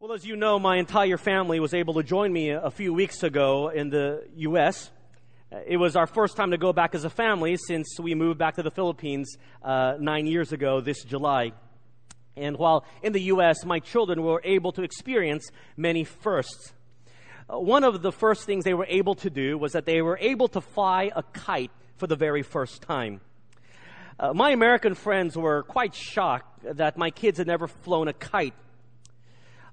Well, as you know, my entire family was able to join me a few weeks ago in the U.S. It was our first time to go back as a family since we moved back to the Philippines uh, nine years ago this July. And while in the U.S., my children were able to experience many firsts. Uh, one of the first things they were able to do was that they were able to fly a kite for the very first time. Uh, my American friends were quite shocked that my kids had never flown a kite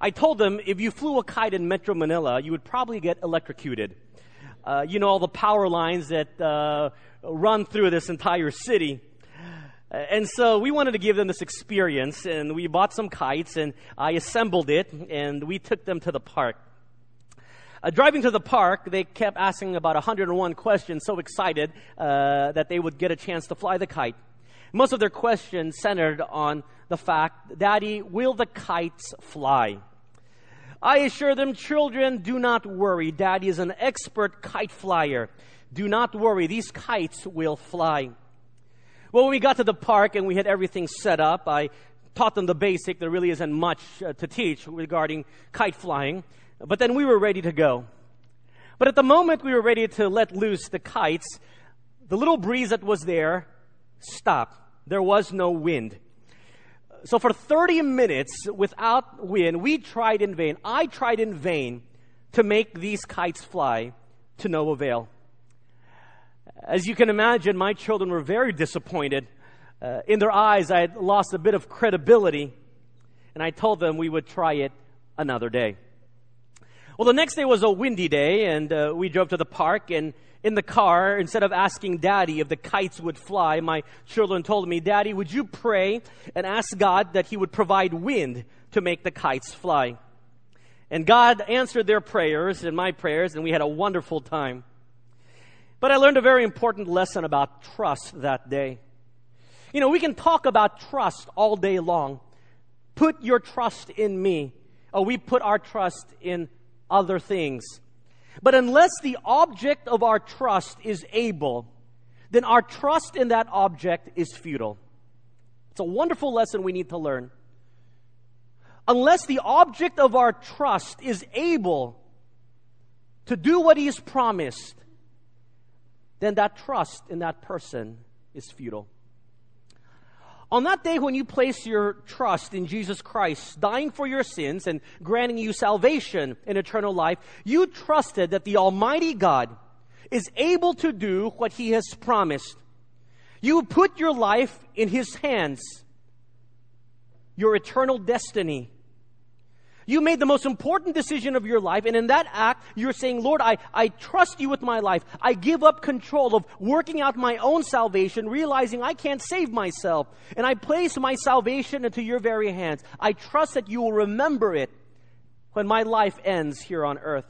I told them if you flew a kite in Metro Manila, you would probably get electrocuted. Uh, you know, all the power lines that uh, run through this entire city. And so we wanted to give them this experience, and we bought some kites, and I assembled it, and we took them to the park. Uh, driving to the park, they kept asking about 101 questions, so excited uh, that they would get a chance to fly the kite. Most of their questions centered on the fact, Daddy, will the kites fly? I assure them, children, do not worry. Daddy is an expert kite flyer. Do not worry, these kites will fly. Well, when we got to the park and we had everything set up, I taught them the basic. There really isn't much uh, to teach regarding kite flying. But then we were ready to go. But at the moment we were ready to let loose the kites, the little breeze that was there stopped. There was no wind. So for 30 minutes without wind, we tried in vain. I tried in vain to make these kites fly to no avail. As you can imagine, my children were very disappointed. Uh, in their eyes, I had lost a bit of credibility, and I told them we would try it another day. Well, the next day was a windy day, and uh, we drove to the park, and in the car, instead of asking daddy if the kites would fly, my children told me, Daddy, would you pray and ask God that He would provide wind to make the kites fly? And God answered their prayers and my prayers, and we had a wonderful time. But I learned a very important lesson about trust that day. You know, we can talk about trust all day long. Put your trust in me. Or we put our trust in other things. But unless the object of our trust is able, then our trust in that object is futile. It's a wonderful lesson we need to learn. Unless the object of our trust is able to do what he has promised, then that trust in that person is futile. On that day when you place your trust in Jesus Christ, dying for your sins and granting you salvation and eternal life, you trusted that the Almighty God is able to do what He has promised. You put your life in His hands, your eternal destiny. You made the most important decision of your life, and in that act, you're saying, Lord, I, I trust you with my life. I give up control of working out my own salvation, realizing I can't save myself. And I place my salvation into your very hands. I trust that you will remember it when my life ends here on earth.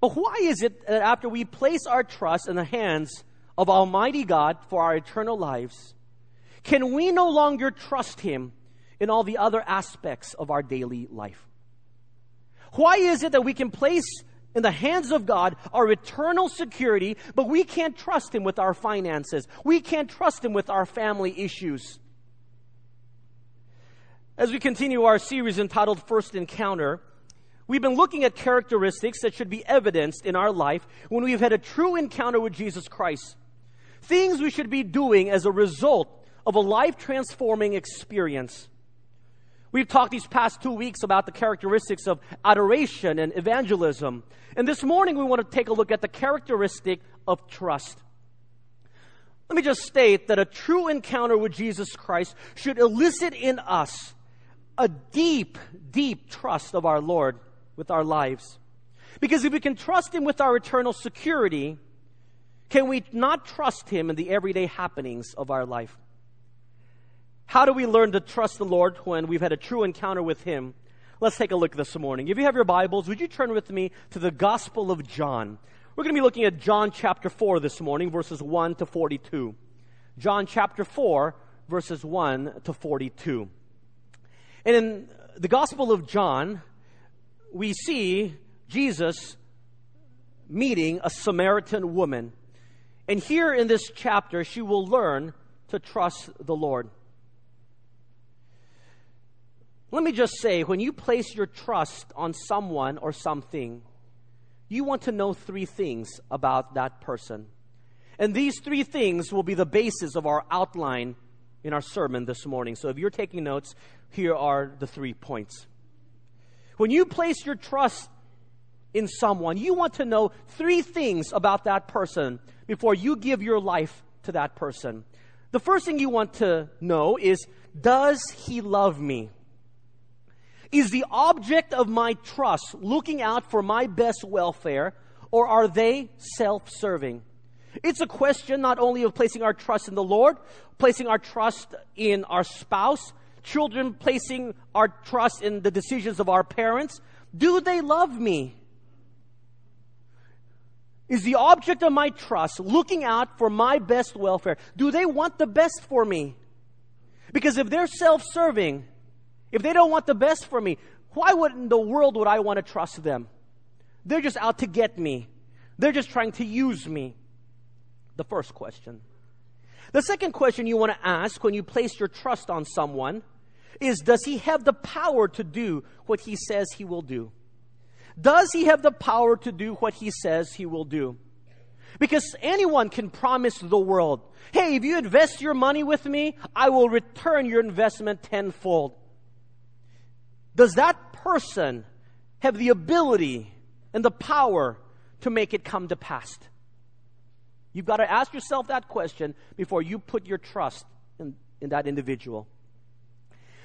But why is it that after we place our trust in the hands of Almighty God for our eternal lives, can we no longer trust Him? In all the other aspects of our daily life. Why is it that we can place in the hands of God our eternal security, but we can't trust Him with our finances? We can't trust Him with our family issues. As we continue our series entitled First Encounter, we've been looking at characteristics that should be evidenced in our life when we've had a true encounter with Jesus Christ. Things we should be doing as a result of a life transforming experience. We've talked these past two weeks about the characteristics of adoration and evangelism. And this morning we want to take a look at the characteristic of trust. Let me just state that a true encounter with Jesus Christ should elicit in us a deep, deep trust of our Lord with our lives. Because if we can trust Him with our eternal security, can we not trust Him in the everyday happenings of our life? How do we learn to trust the Lord when we've had a true encounter with Him? Let's take a look this morning. If you have your Bibles, would you turn with me to the Gospel of John? We're going to be looking at John chapter 4 this morning, verses 1 to 42. John chapter 4, verses 1 to 42. And in the Gospel of John, we see Jesus meeting a Samaritan woman. And here in this chapter, she will learn to trust the Lord. Let me just say when you place your trust on someone or something, you want to know three things about that person. And these three things will be the basis of our outline in our sermon this morning. So if you're taking notes, here are the three points. When you place your trust in someone, you want to know three things about that person before you give your life to that person. The first thing you want to know is Does he love me? Is the object of my trust looking out for my best welfare, or are they self serving? It's a question not only of placing our trust in the Lord, placing our trust in our spouse, children placing our trust in the decisions of our parents. Do they love me? Is the object of my trust looking out for my best welfare? Do they want the best for me? Because if they're self serving, if they don't want the best for me, why would in the world would I want to trust them? They're just out to get me. They're just trying to use me. The first question. The second question you want to ask when you place your trust on someone is Does he have the power to do what he says he will do? Does he have the power to do what he says he will do? Because anyone can promise the world, hey, if you invest your money with me, I will return your investment tenfold. Does that person have the ability and the power to make it come to pass? You've got to ask yourself that question before you put your trust in, in that individual.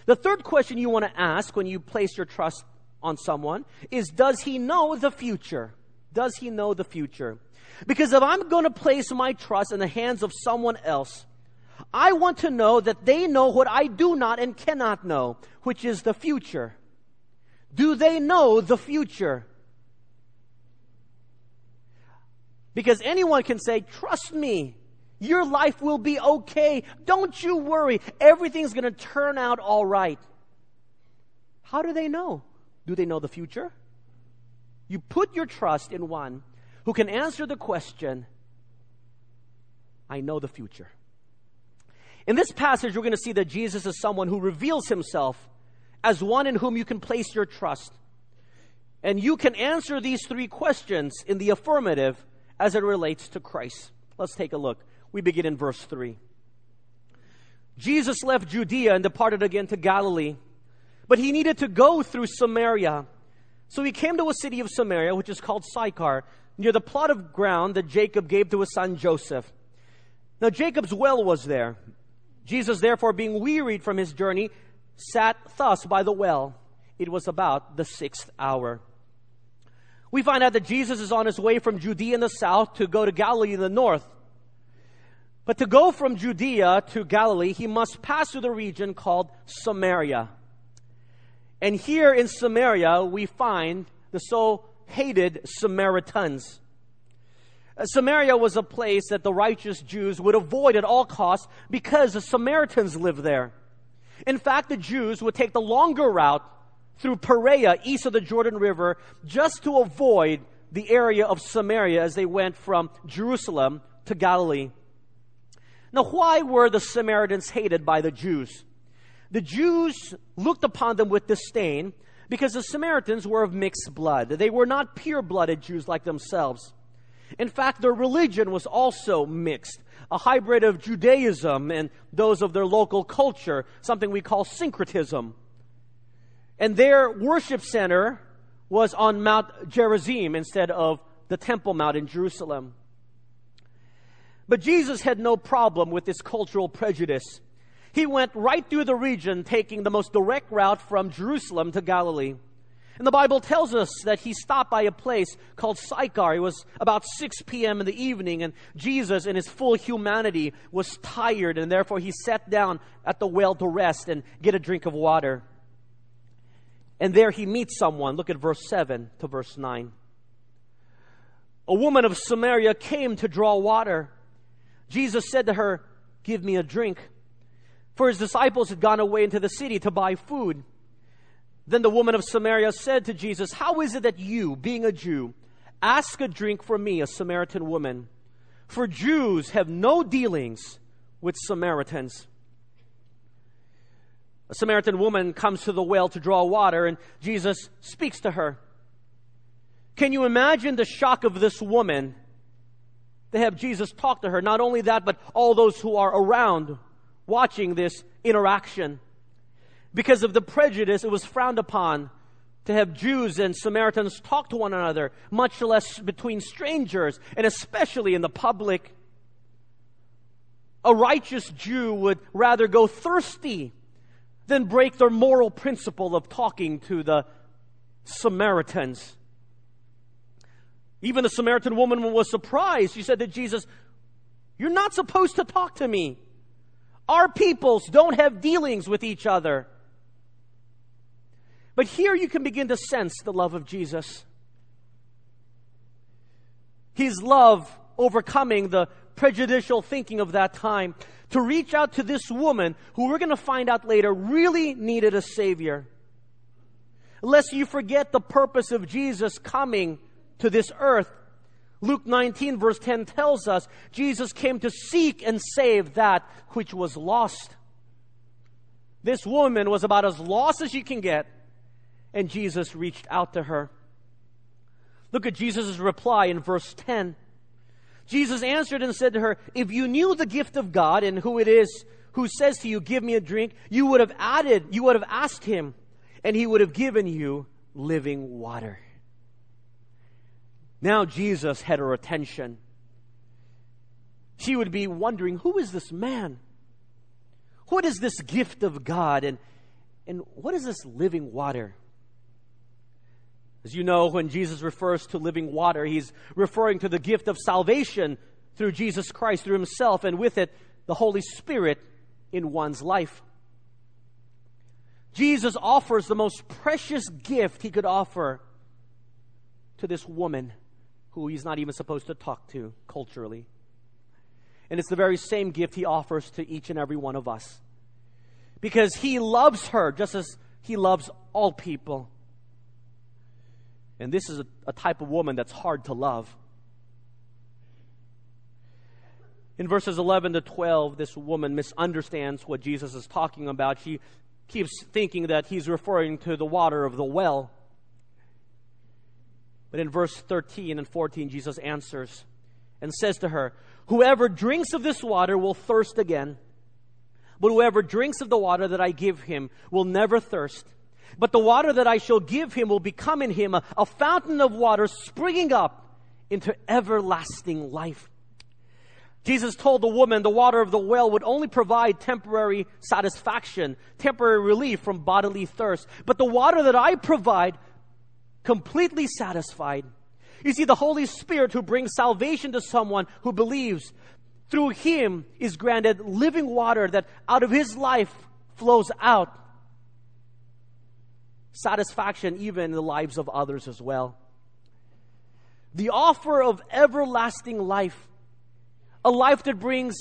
The third question you want to ask when you place your trust on someone is Does he know the future? Does he know the future? Because if I'm going to place my trust in the hands of someone else, I want to know that they know what I do not and cannot know, which is the future. Do they know the future? Because anyone can say, trust me, your life will be okay. Don't you worry. Everything's going to turn out all right. How do they know? Do they know the future? You put your trust in one who can answer the question, I know the future. In this passage, we're going to see that Jesus is someone who reveals himself as one in whom you can place your trust. And you can answer these three questions in the affirmative as it relates to Christ. Let's take a look. We begin in verse 3. Jesus left Judea and departed again to Galilee, but he needed to go through Samaria. So he came to a city of Samaria, which is called Sychar, near the plot of ground that Jacob gave to his son Joseph. Now Jacob's well was there. Jesus, therefore, being wearied from his journey, sat thus by the well. It was about the sixth hour. We find out that Jesus is on his way from Judea in the south to go to Galilee in the north. But to go from Judea to Galilee, he must pass through the region called Samaria. And here in Samaria, we find the so hated Samaritans. Uh, Samaria was a place that the righteous Jews would avoid at all costs because the Samaritans lived there. In fact, the Jews would take the longer route through Perea, east of the Jordan River, just to avoid the area of Samaria as they went from Jerusalem to Galilee. Now, why were the Samaritans hated by the Jews? The Jews looked upon them with disdain because the Samaritans were of mixed blood. They were not pure blooded Jews like themselves. In fact, their religion was also mixed, a hybrid of Judaism and those of their local culture, something we call syncretism. And their worship center was on Mount Gerizim instead of the Temple Mount in Jerusalem. But Jesus had no problem with this cultural prejudice. He went right through the region, taking the most direct route from Jerusalem to Galilee. And the Bible tells us that he stopped by a place called Sychar. It was about 6 p.m. in the evening, and Jesus, in his full humanity, was tired, and therefore he sat down at the well to rest and get a drink of water. And there he meets someone. Look at verse 7 to verse 9. A woman of Samaria came to draw water. Jesus said to her, Give me a drink. For his disciples had gone away into the city to buy food. Then the woman of Samaria said to Jesus, How is it that you, being a Jew, ask a drink from me, a Samaritan woman? For Jews have no dealings with Samaritans. A Samaritan woman comes to the well to draw water, and Jesus speaks to her. Can you imagine the shock of this woman to have Jesus talk to her? Not only that, but all those who are around watching this interaction. Because of the prejudice, it was frowned upon to have Jews and Samaritans talk to one another, much less between strangers, and especially in the public. A righteous Jew would rather go thirsty than break their moral principle of talking to the Samaritans. Even the Samaritan woman was surprised. She said to Jesus, You're not supposed to talk to me. Our peoples don't have dealings with each other. But here you can begin to sense the love of Jesus. His love overcoming the prejudicial thinking of that time to reach out to this woman who we're going to find out later really needed a Savior. Lest you forget the purpose of Jesus coming to this earth. Luke 19 verse 10 tells us Jesus came to seek and save that which was lost. This woman was about as lost as you can get, and Jesus reached out to her. Look at Jesus' reply in verse 10. Jesus answered and said to her, If you knew the gift of God and who it is who says to you, Give me a drink, you would have added, you would have asked him, and he would have given you living water. Now Jesus had her attention. She would be wondering, Who is this man? What is this gift of God? And, and what is this living water? As you know, when Jesus refers to living water, he's referring to the gift of salvation through Jesus Christ, through himself, and with it, the Holy Spirit in one's life. Jesus offers the most precious gift he could offer to this woman who he's not even supposed to talk to culturally. And it's the very same gift he offers to each and every one of us. Because he loves her just as he loves all people. And this is a, a type of woman that's hard to love. In verses 11 to 12, this woman misunderstands what Jesus is talking about. She keeps thinking that he's referring to the water of the well. But in verse 13 and 14, Jesus answers and says to her, Whoever drinks of this water will thirst again. But whoever drinks of the water that I give him will never thirst. But the water that I shall give him will become in him a, a fountain of water springing up into everlasting life. Jesus told the woman the water of the well would only provide temporary satisfaction, temporary relief from bodily thirst. But the water that I provide, completely satisfied. You see, the Holy Spirit who brings salvation to someone who believes, through him is granted living water that out of his life flows out satisfaction even in the lives of others as well. The offer of everlasting life, a life that brings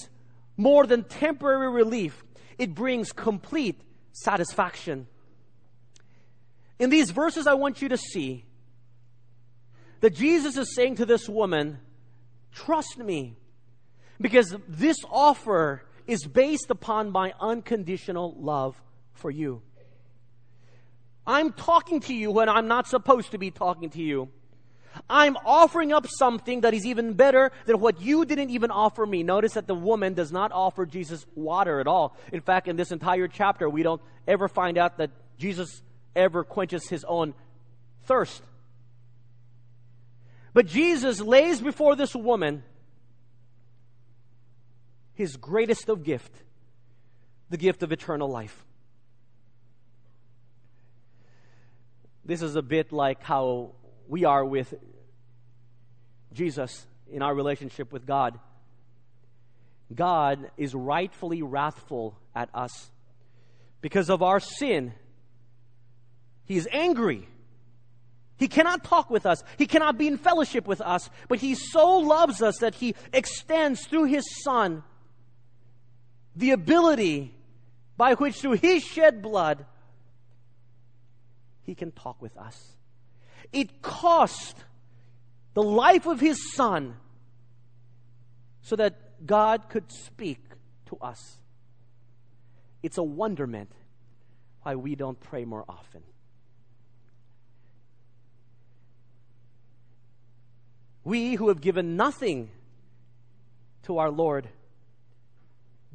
more than temporary relief, it brings complete satisfaction. In these verses, I want you to see that Jesus is saying to this woman, Trust me, because this offer is based upon my unconditional love for you. I'm talking to you when I'm not supposed to be talking to you. I'm offering up something that is even better than what you didn't even offer me. Notice that the woman does not offer Jesus water at all. In fact, in this entire chapter, we don't ever find out that Jesus ever quenches his own thirst. But Jesus lays before this woman his greatest of gift, the gift of eternal life. This is a bit like how we are with Jesus in our relationship with God. God is rightfully wrathful at us because of our sin. He is angry. He cannot talk with us. He cannot be in fellowship with us. But He so loves us that He extends through His Son the ability by which, through His shed blood, he can talk with us. It cost the life of his son so that God could speak to us. It's a wonderment why we don't pray more often. We who have given nothing to our Lord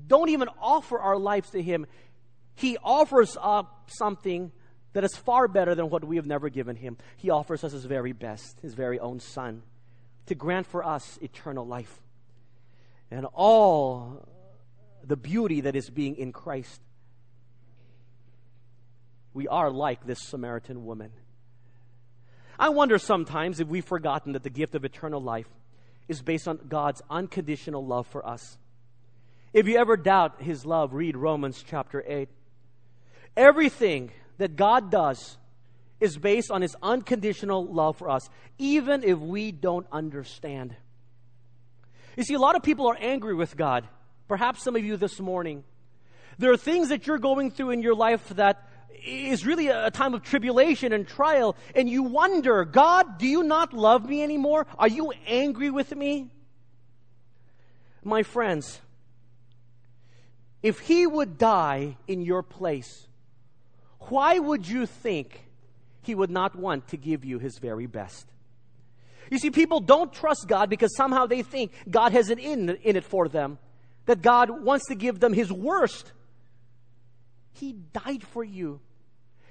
don't even offer our lives to Him. He offers up something that is far better than what we have never given Him. He offers us His very best, His very own Son, to grant for us eternal life and all the beauty that is being in Christ. We are like this Samaritan woman. I wonder sometimes if we've forgotten that the gift of eternal life is based on God's unconditional love for us. If you ever doubt his love, read Romans chapter 8. Everything that God does is based on his unconditional love for us, even if we don't understand. You see, a lot of people are angry with God. Perhaps some of you this morning. There are things that you're going through in your life that is really a time of tribulation and trial, and you wonder, God, do you not love me anymore? Are you angry with me? My friends, if he would die in your place, why would you think he would not want to give you his very best? You see, people don't trust God because somehow they think God has an in, in it for them, that God wants to give them his worst. He died for you,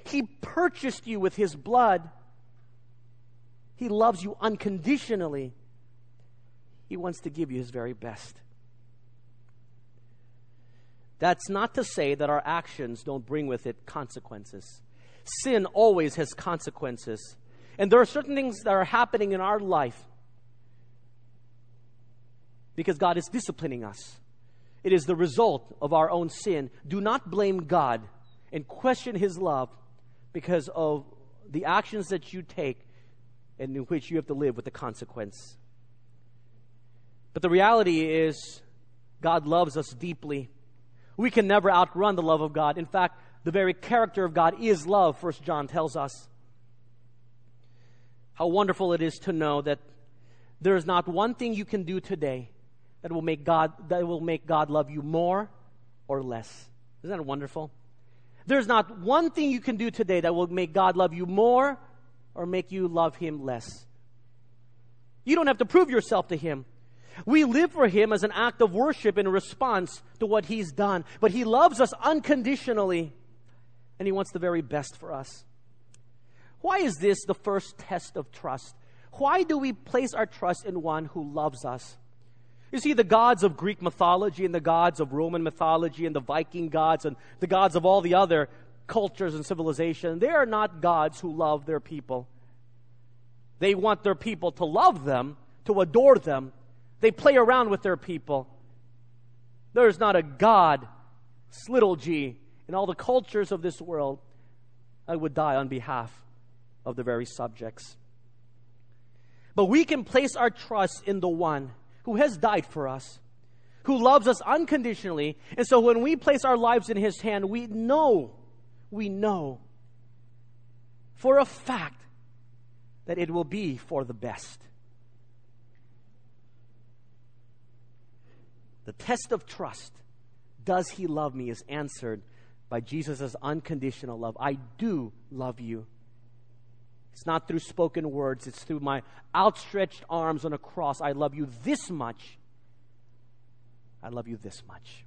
He purchased you with His blood. He loves you unconditionally. He wants to give you His very best. That's not to say that our actions don't bring with it consequences. Sin always has consequences. And there are certain things that are happening in our life because God is disciplining us. It is the result of our own sin. Do not blame God and question His love because of the actions that you take and in which you have to live with the consequence. But the reality is, God loves us deeply. We can never outrun the love of God. In fact, the very character of God is love, First John tells us. How wonderful it is to know that there is not one thing you can do today that will make God that will make God love you more or less. Isn't that wonderful? There's not one thing you can do today that will make God love you more or make you love him less. You don't have to prove yourself to him. We live for Him as an act of worship in response to what He's done. But He loves us unconditionally, and He wants the very best for us. Why is this the first test of trust? Why do we place our trust in one who loves us? You see, the gods of Greek mythology and the gods of Roman mythology and the Viking gods and the gods of all the other cultures and civilization, they are not gods who love their people. They want their people to love them, to adore them, they play around with their people. There's not a God, little g, in all the cultures of this world that would die on behalf of the very subjects. But we can place our trust in the one who has died for us, who loves us unconditionally. And so when we place our lives in his hand, we know, we know for a fact that it will be for the best. The test of trust, does he love me, is answered by Jesus' unconditional love. I do love you. It's not through spoken words, it's through my outstretched arms on a cross. I love you this much. I love you this much.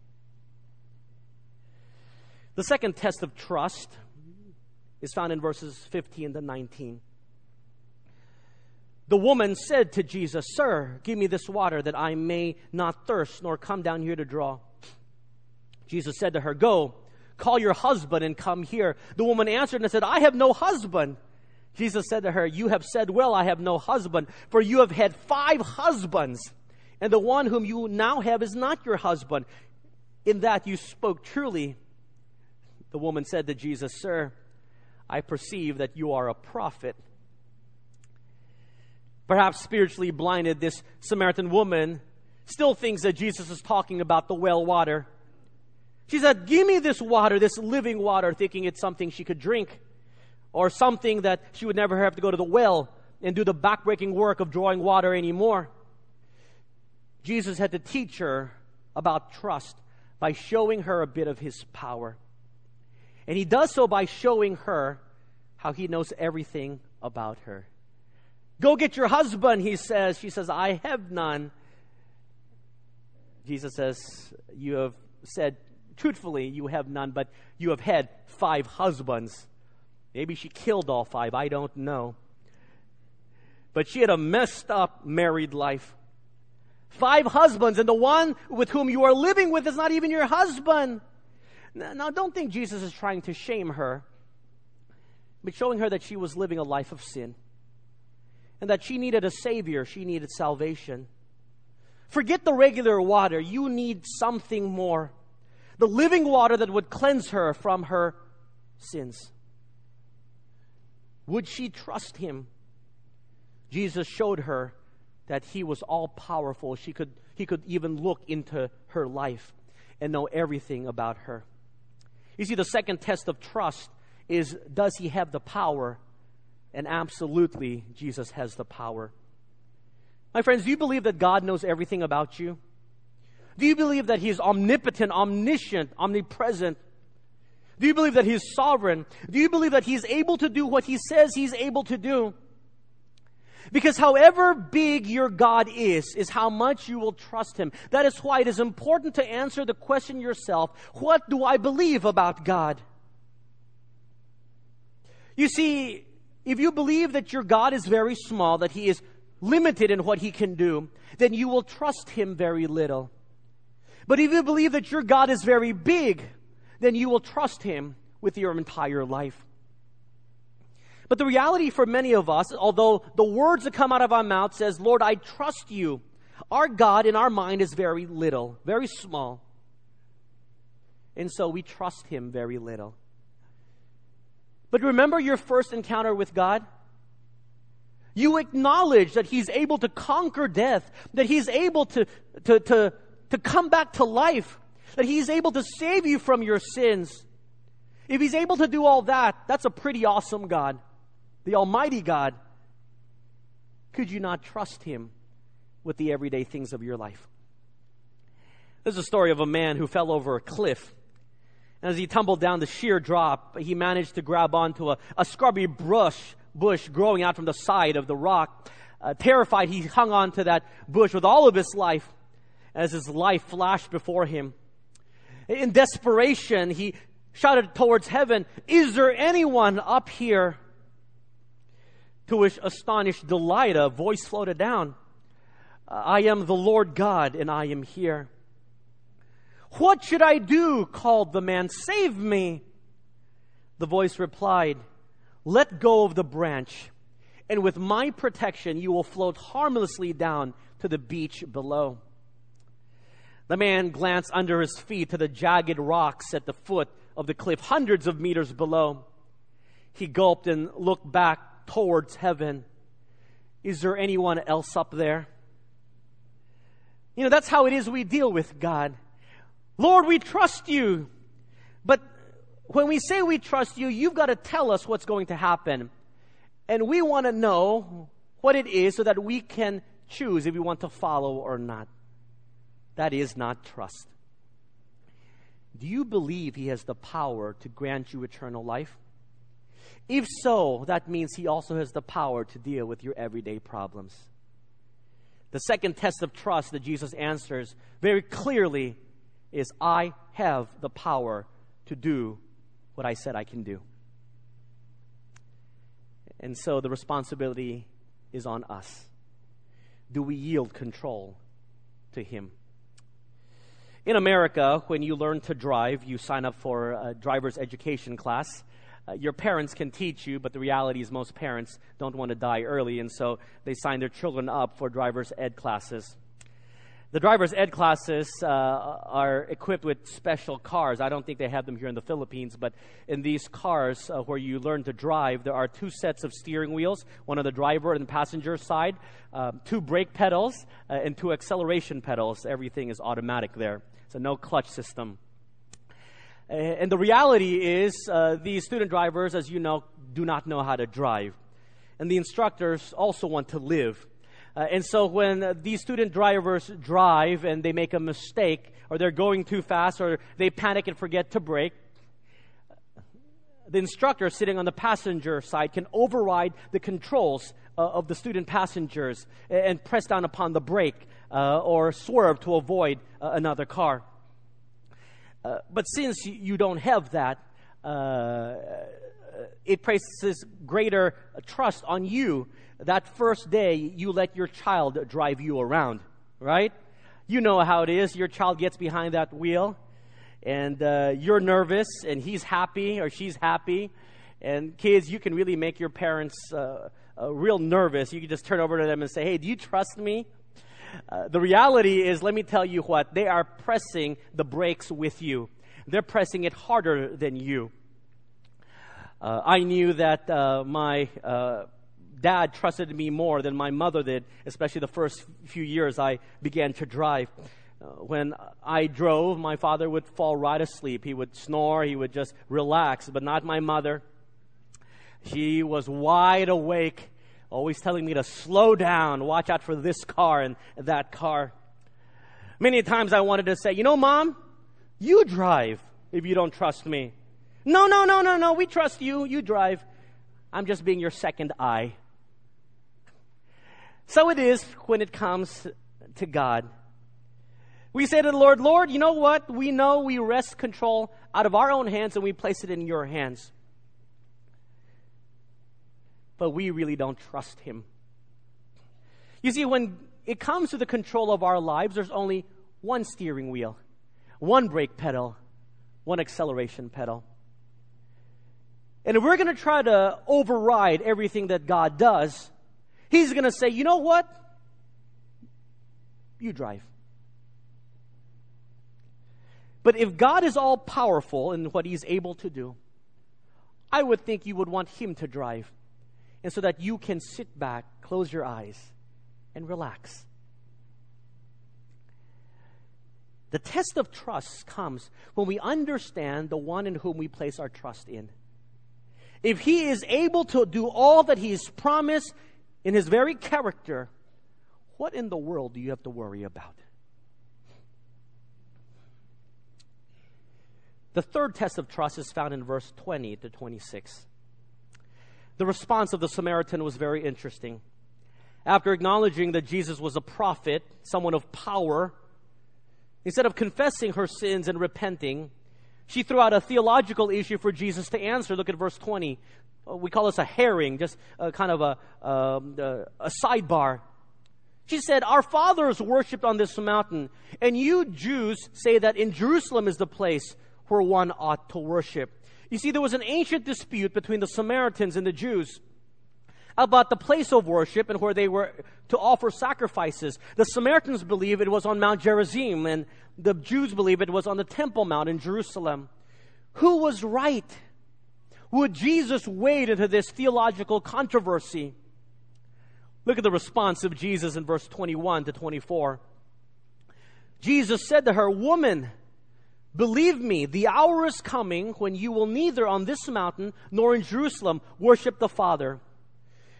The second test of trust is found in verses 15 to 19. The woman said to Jesus, Sir, give me this water that I may not thirst nor come down here to draw. Jesus said to her, Go, call your husband and come here. The woman answered and said, I have no husband. Jesus said to her, You have said well, I have no husband, for you have had five husbands, and the one whom you now have is not your husband. In that you spoke truly. The woman said to Jesus, Sir, I perceive that you are a prophet. Perhaps spiritually blinded, this Samaritan woman still thinks that Jesus is talking about the well water. She said, Give me this water, this living water, thinking it's something she could drink or something that she would never have to go to the well and do the backbreaking work of drawing water anymore. Jesus had to teach her about trust by showing her a bit of his power. And he does so by showing her how he knows everything about her. Go get your husband, he says. She says, I have none. Jesus says, You have said truthfully, you have none, but you have had five husbands. Maybe she killed all five, I don't know. But she had a messed up married life. Five husbands, and the one with whom you are living with is not even your husband. Now, don't think Jesus is trying to shame her, but showing her that she was living a life of sin and that she needed a Savior, she needed salvation. Forget the regular water, you need something more the living water that would cleanse her from her sins. Would she trust him? Jesus showed her that he was all powerful. She could, he could even look into her life and know everything about her. You see, the second test of trust is does he have the power? And absolutely, Jesus has the power. My friends, do you believe that God knows everything about you? Do you believe that He is omnipotent, omniscient, omnipresent? Do you believe that He is sovereign? Do you believe that He is able to do what He says He's able to do? Because however big your God is, is how much you will trust Him. That is why it is important to answer the question yourself what do I believe about God? You see, if you believe that your God is very small, that He is limited in what He can do, then you will trust Him very little. But if you believe that your God is very big, then you will trust Him with your entire life. But the reality for many of us, although the words that come out of our mouth says, Lord, I trust you, our God in our mind is very little, very small. And so we trust Him very little. But remember your first encounter with God? You acknowledge that He's able to conquer death, that He's able to, to, to to come back to life, that He's able to save you from your sins. If He's able to do all that, that's a pretty awesome God, the Almighty God. Could you not trust Him with the everyday things of your life? There's a story of a man who fell over a cliff. As he tumbled down the sheer drop, he managed to grab onto a, a scrubby brush, bush growing out from the side of the rock. Uh, terrified, he hung on to that bush with all of his life as his life flashed before him. In desperation, he shouted towards heaven, Is there anyone up here? To which astonished Delilah, a voice floated down, I am the Lord God, and I am here. What should I do? called the man. Save me. The voice replied, Let go of the branch, and with my protection you will float harmlessly down to the beach below. The man glanced under his feet to the jagged rocks at the foot of the cliff, hundreds of meters below. He gulped and looked back towards heaven. Is there anyone else up there? You know, that's how it is we deal with God. Lord, we trust you. But when we say we trust you, you've got to tell us what's going to happen. And we want to know what it is so that we can choose if we want to follow or not. That is not trust. Do you believe He has the power to grant you eternal life? If so, that means He also has the power to deal with your everyday problems. The second test of trust that Jesus answers very clearly is I have the power to do what I said I can do. And so the responsibility is on us. Do we yield control to Him? In America, when you learn to drive, you sign up for a driver's education class. Uh, your parents can teach you, but the reality is most parents don't want to die early, and so they sign their children up for driver's ed classes. The driver's ed classes uh, are equipped with special cars. I don't think they have them here in the Philippines, but in these cars uh, where you learn to drive, there are two sets of steering wheels one on the driver and passenger side, uh, two brake pedals, uh, and two acceleration pedals. Everything is automatic there. So no clutch system. And the reality is, uh, these student drivers, as you know, do not know how to drive. And the instructors also want to live. Uh, and so when uh, these student drivers drive and they make a mistake, or they're going too fast, or they panic and forget to brake, the instructor sitting on the passenger side can override the controls uh, of the student passengers and press down upon the brake uh, or swerve to avoid uh, another car. Uh, but since you don't have that, uh, it places greater trust on you that first day you let your child drive you around, right? You know how it is. Your child gets behind that wheel and uh, you're nervous and he's happy or she's happy. And kids, you can really make your parents uh, uh, real nervous. You can just turn over to them and say, Hey, do you trust me? Uh, the reality is, let me tell you what, they are pressing the brakes with you. They're pressing it harder than you. Uh, I knew that uh, my dad trusted me more than my mother did, especially the first few years I began to drive. Uh, when I drove, my father would fall right asleep. He would snore, he would just relax, but not my mother. She was wide awake, always telling me to slow down, watch out for this car and that car. Many times I wanted to say, you know, mom, you drive if you don't trust me. No, no, no, no, no, we trust you. You drive. I'm just being your second eye. So it is when it comes to God. We say to the Lord, Lord, you know what? We know we wrest control out of our own hands and we place it in your hands. But we really don't trust Him. You see, when it comes to the control of our lives, there's only one steering wheel, one brake pedal, one acceleration pedal. And if we're going to try to override everything that God does, He's going to say, you know what? You drive. But if God is all powerful in what He's able to do, I would think you would want Him to drive. And so that you can sit back, close your eyes, and relax. The test of trust comes when we understand the one in whom we place our trust in. If He is able to do all that He has promised in His very character, what in the world do you have to worry about? The third test of trust is found in verse 20 to 26. The response of the Samaritan was very interesting. After acknowledging that Jesus was a prophet, someone of power, instead of confessing her sins and repenting, she threw out a theological issue for Jesus to answer. Look at verse 20. Uh, we call this a herring, just a kind of a, um, a sidebar. She said, Our fathers worshipped on this mountain, and you Jews say that in Jerusalem is the place where one ought to worship. You see, there was an ancient dispute between the Samaritans and the Jews about the place of worship and where they were to offer sacrifices. The Samaritans believe it was on Mount Gerizim, and the Jews believe it was on the Temple Mount in Jerusalem. Who was right? Would Jesus wade into this theological controversy? Look at the response of Jesus in verse 21 to 24. Jesus said to her, Woman, Believe me, the hour is coming when you will neither on this mountain nor in Jerusalem worship the Father.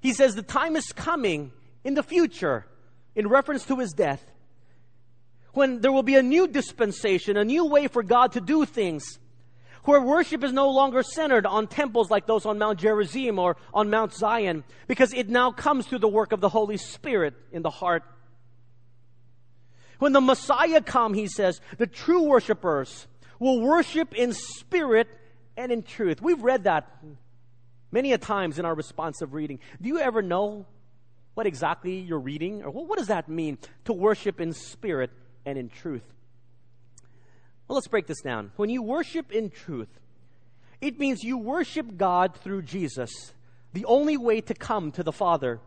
He says, The time is coming in the future, in reference to his death, when there will be a new dispensation, a new way for God to do things, where worship is no longer centered on temples like those on Mount Gerizim or on Mount Zion, because it now comes through the work of the Holy Spirit in the heart. When the Messiah come, he says, the true worshipers will worship in spirit and in truth. We've read that many a times in our responsive reading. Do you ever know what exactly you're reading? Or what does that mean to worship in spirit and in truth? Well, let's break this down. When you worship in truth, it means you worship God through Jesus, the only way to come to the Father.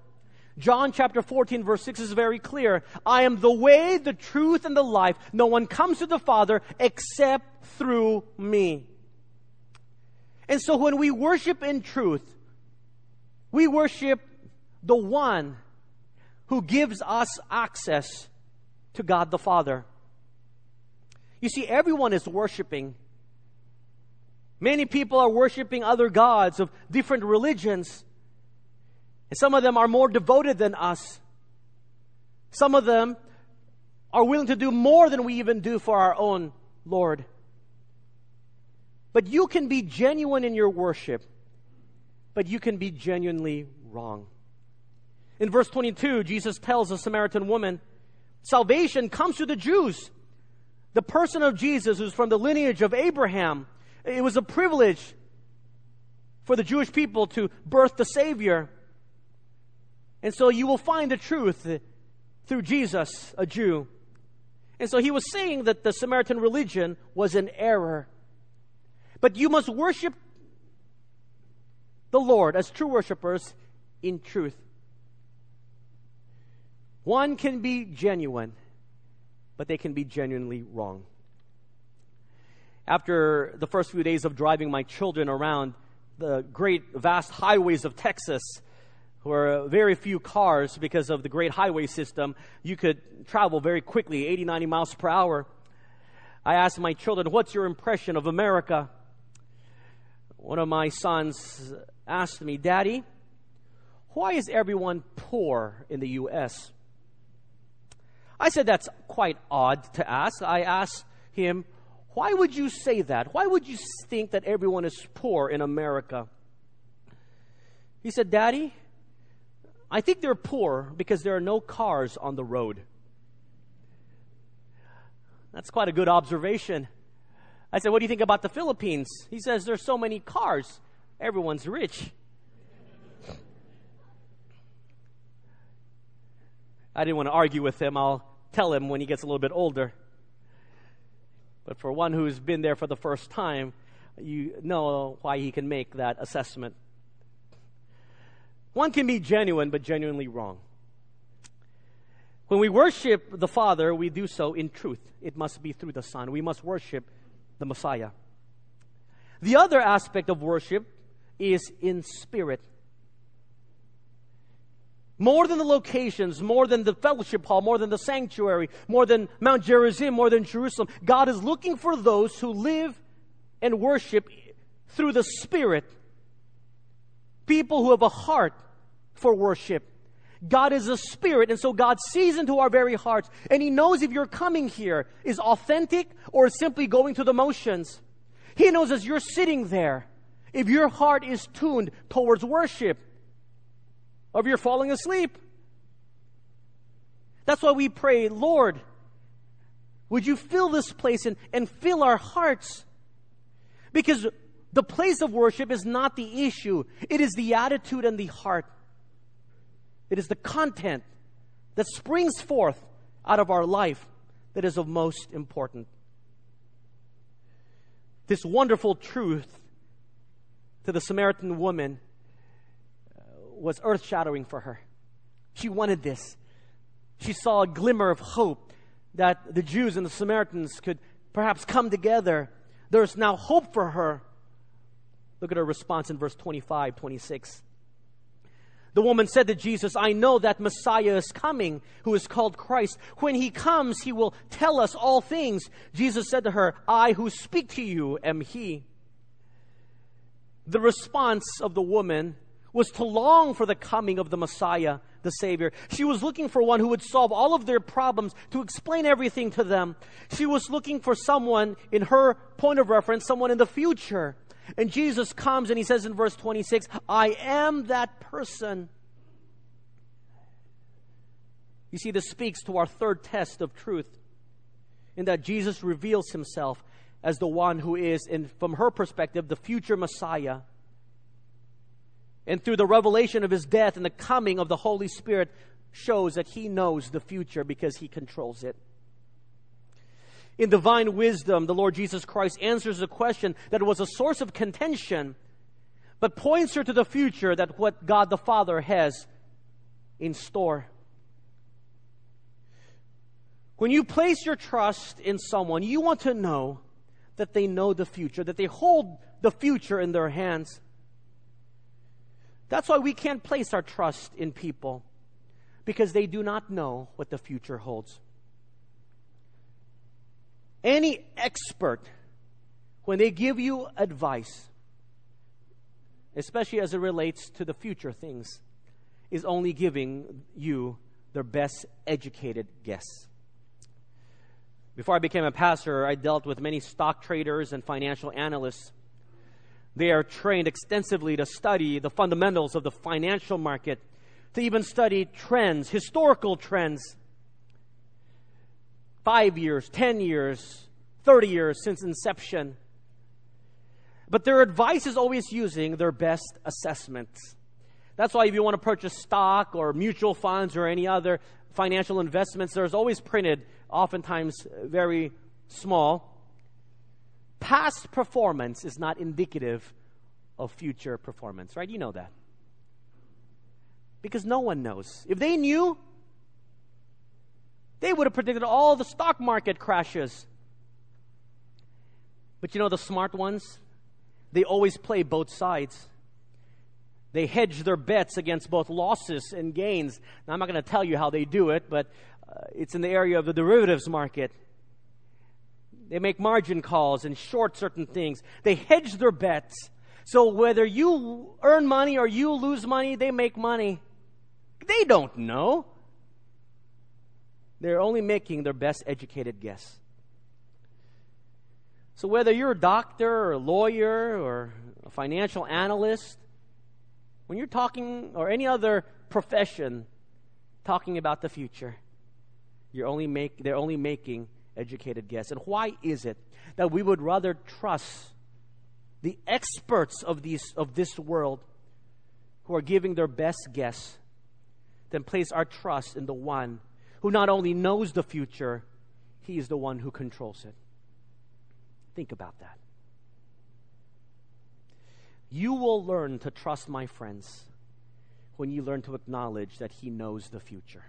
John chapter 14 verse 6 is very clear. I am the way, the truth, and the life. No one comes to the Father except through me. And so when we worship in truth, we worship the one who gives us access to God the Father. You see, everyone is worshiping. Many people are worshiping other gods of different religions. And some of them are more devoted than us. Some of them are willing to do more than we even do for our own Lord. But you can be genuine in your worship, but you can be genuinely wrong. In verse 22, Jesus tells the Samaritan woman, salvation comes to the Jews. The person of Jesus, who's from the lineage of Abraham, it was a privilege for the Jewish people to birth the Savior. And so you will find the truth through Jesus, a Jew. And so he was saying that the Samaritan religion was an error. But you must worship the Lord as true worshipers in truth. One can be genuine, but they can be genuinely wrong. After the first few days of driving my children around the great, vast highways of Texas, where very few cars, because of the great highway system, you could travel very quickly, 80, 90 miles per hour. I asked my children, What's your impression of America? One of my sons asked me, Daddy, why is everyone poor in the U.S.? I said, That's quite odd to ask. I asked him, Why would you say that? Why would you think that everyone is poor in America? He said, Daddy, I think they're poor because there are no cars on the road. That's quite a good observation. I said, What do you think about the Philippines? He says, There's so many cars. Everyone's rich. I didn't want to argue with him. I'll tell him when he gets a little bit older. But for one who's been there for the first time, you know why he can make that assessment. One can be genuine, but genuinely wrong. When we worship the Father, we do so in truth. It must be through the Son. We must worship the Messiah. The other aspect of worship is in spirit. More than the locations, more than the fellowship hall, more than the sanctuary, more than Mount Gerizim, more than Jerusalem, God is looking for those who live and worship through the Spirit. People who have a heart for worship. God is a spirit, and so God sees into our very hearts, and He knows if you're coming here is authentic or simply going through the motions. He knows as you're sitting there, if your heart is tuned towards worship, or if you're falling asleep. That's why we pray, Lord, would you fill this place and, and fill our hearts? Because the place of worship is not the issue, it is the attitude and the heart. It is the content that springs forth out of our life that is of most important. This wonderful truth to the Samaritan woman uh, was earth shattering for her. She wanted this. She saw a glimmer of hope that the Jews and the Samaritans could perhaps come together. There's now hope for her. Look at her response in verse 25, 26. The woman said to Jesus, I know that Messiah is coming, who is called Christ. When he comes, he will tell us all things. Jesus said to her, I who speak to you am he. The response of the woman was to long for the coming of the Messiah, the Savior. She was looking for one who would solve all of their problems, to explain everything to them. She was looking for someone, in her point of reference, someone in the future. And Jesus comes and he says in verse 26, I am that person. You see, this speaks to our third test of truth, in that Jesus reveals himself as the one who is, in, from her perspective, the future Messiah. And through the revelation of his death and the coming of the Holy Spirit, shows that he knows the future because he controls it. In divine wisdom, the Lord Jesus Christ answers a question that was a source of contention, but points her to the future that what God the Father has in store. When you place your trust in someone, you want to know that they know the future, that they hold the future in their hands. That's why we can't place our trust in people because they do not know what the future holds. Any expert, when they give you advice, especially as it relates to the future things, is only giving you their best educated guess. Before I became a pastor, I dealt with many stock traders and financial analysts. They are trained extensively to study the fundamentals of the financial market, to even study trends, historical trends. Five years, 10 years, 30 years since inception. But their advice is always using their best assessments. That's why if you want to purchase stock or mutual funds or any other financial investments, there's always printed, oftentimes very small. Past performance is not indicative of future performance, right? You know that. Because no one knows. If they knew, they would have predicted all the stock market crashes. But you know the smart ones? They always play both sides. They hedge their bets against both losses and gains. Now, I'm not going to tell you how they do it, but uh, it's in the area of the derivatives market. They make margin calls and short certain things. They hedge their bets. So whether you earn money or you lose money, they make money. They don't know. They're only making their best educated guess. So whether you're a doctor or a lawyer or a financial analyst, when you're talking, or any other profession, talking about the future, you're only make, they're only making educated guess. And why is it that we would rather trust the experts of, these, of this world who are giving their best guess than place our trust in the one who not only knows the future, he is the one who controls it? Think about that. You will learn to trust my friends when you learn to acknowledge that He knows the future.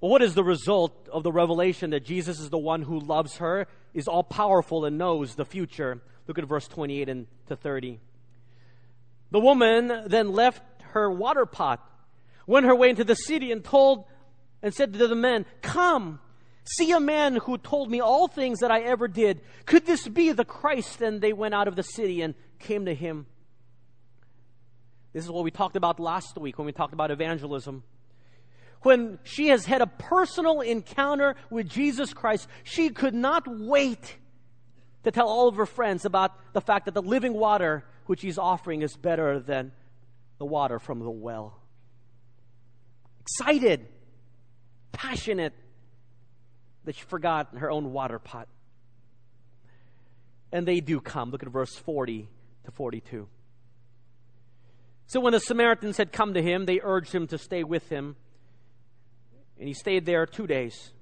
Well, what is the result of the revelation that Jesus is the one who loves her, is all powerful, and knows the future? Look at verse 28 and to 30. The woman then left her water pot, went her way into the city, and told and said to the men, Come, See a man who told me all things that I ever did. Could this be the Christ? And they went out of the city and came to him. This is what we talked about last week when we talked about evangelism. When she has had a personal encounter with Jesus Christ, she could not wait to tell all of her friends about the fact that the living water which he's offering is better than the water from the well. Excited, passionate that she forgot her own water pot. And they do come. Look at verse 40 to 42. So when the Samaritans had come to him, they urged him to stay with him. And he stayed there two days.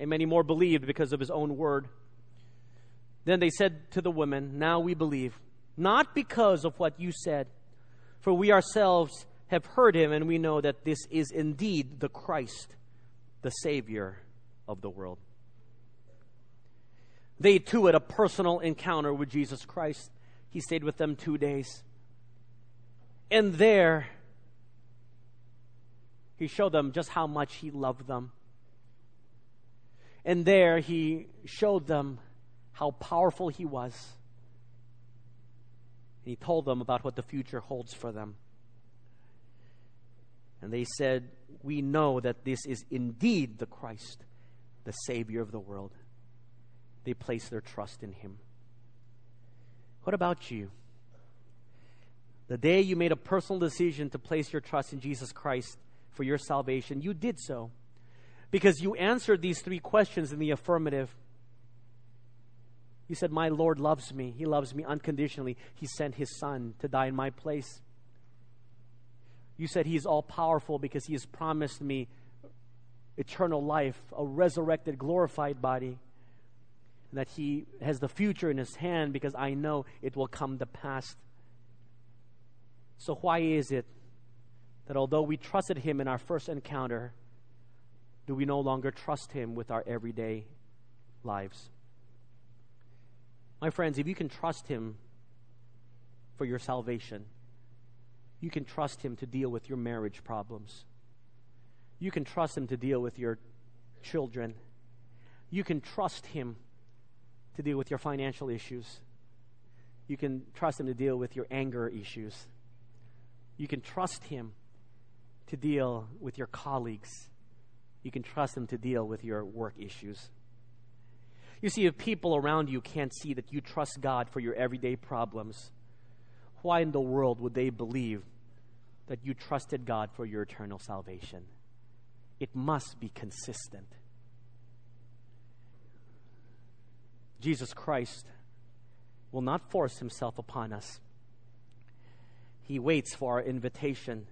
And many more believed because of his own word. Then they said to the women, Now we believe, not because of what you said, for we ourselves have heard him, and we know that this is indeed the Christ, the Savior of the world. They too had a personal encounter with Jesus Christ. He stayed with them two days. And there, he showed them just how much he loved them. And there, he showed them how powerful he was. And he told them about what the future holds for them. And they said, We know that this is indeed the Christ, the Savior of the world. They place their trust in Him. What about you? The day you made a personal decision to place your trust in Jesus Christ for your salvation, you did so because you answered these three questions in the affirmative. You said, My Lord loves me. He loves me unconditionally. He sent His Son to die in my place. You said He is all powerful because He has promised me eternal life, a resurrected, glorified body. And that He has the future in His hand because I know it will come to pass. So, why is it that although we trusted Him in our first encounter, do we no longer trust Him with our everyday lives? My friends, if you can trust Him for your salvation, you can trust Him to deal with your marriage problems. You can trust Him to deal with your children. You can trust Him to deal with your financial issues. You can trust Him to deal with your anger issues. You can trust Him to deal with your colleagues. You can trust Him to deal with your work issues. You see, if people around you can't see that you trust God for your everyday problems, why in the world would they believe that you trusted God for your eternal salvation? It must be consistent. Jesus Christ will not force himself upon us. He waits for our invitation.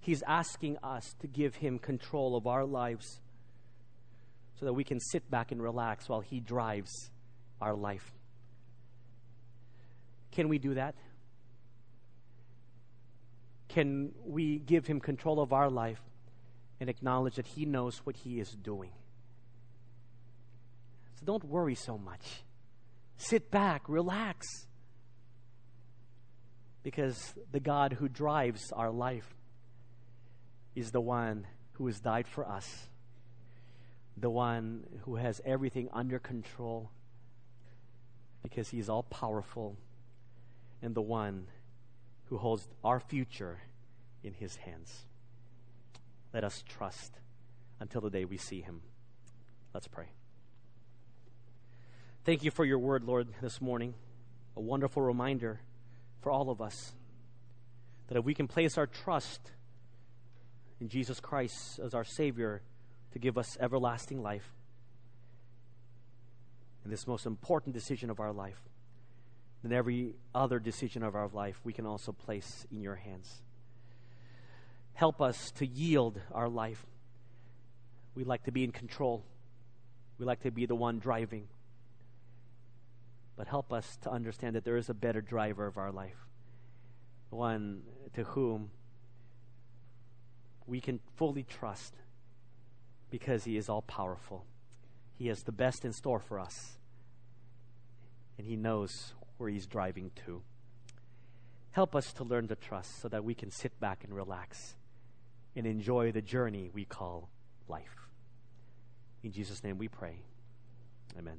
He's asking us to give him control of our lives so that we can sit back and relax while he drives our life. Can we do that? Can we give him control of our life and acknowledge that he knows what he is doing? So don't worry so much. Sit back, relax. Because the God who drives our life is the one who has died for us, the one who has everything under control because he is all powerful, and the one who holds our future in his hands. Let us trust until the day we see him. Let's pray. Thank you for your word, Lord, this morning. A wonderful reminder for all of us that if we can place our trust in Jesus Christ as our Savior to give us everlasting life, in this most important decision of our life, then every other decision of our life we can also place in your hands. Help us to yield our life. We like to be in control. We like to be the one driving but help us to understand that there is a better driver of our life, one to whom we can fully trust because he is all powerful. He has the best in store for us, and he knows where he's driving to. Help us to learn to trust so that we can sit back and relax and enjoy the journey we call life. In Jesus' name we pray. Amen.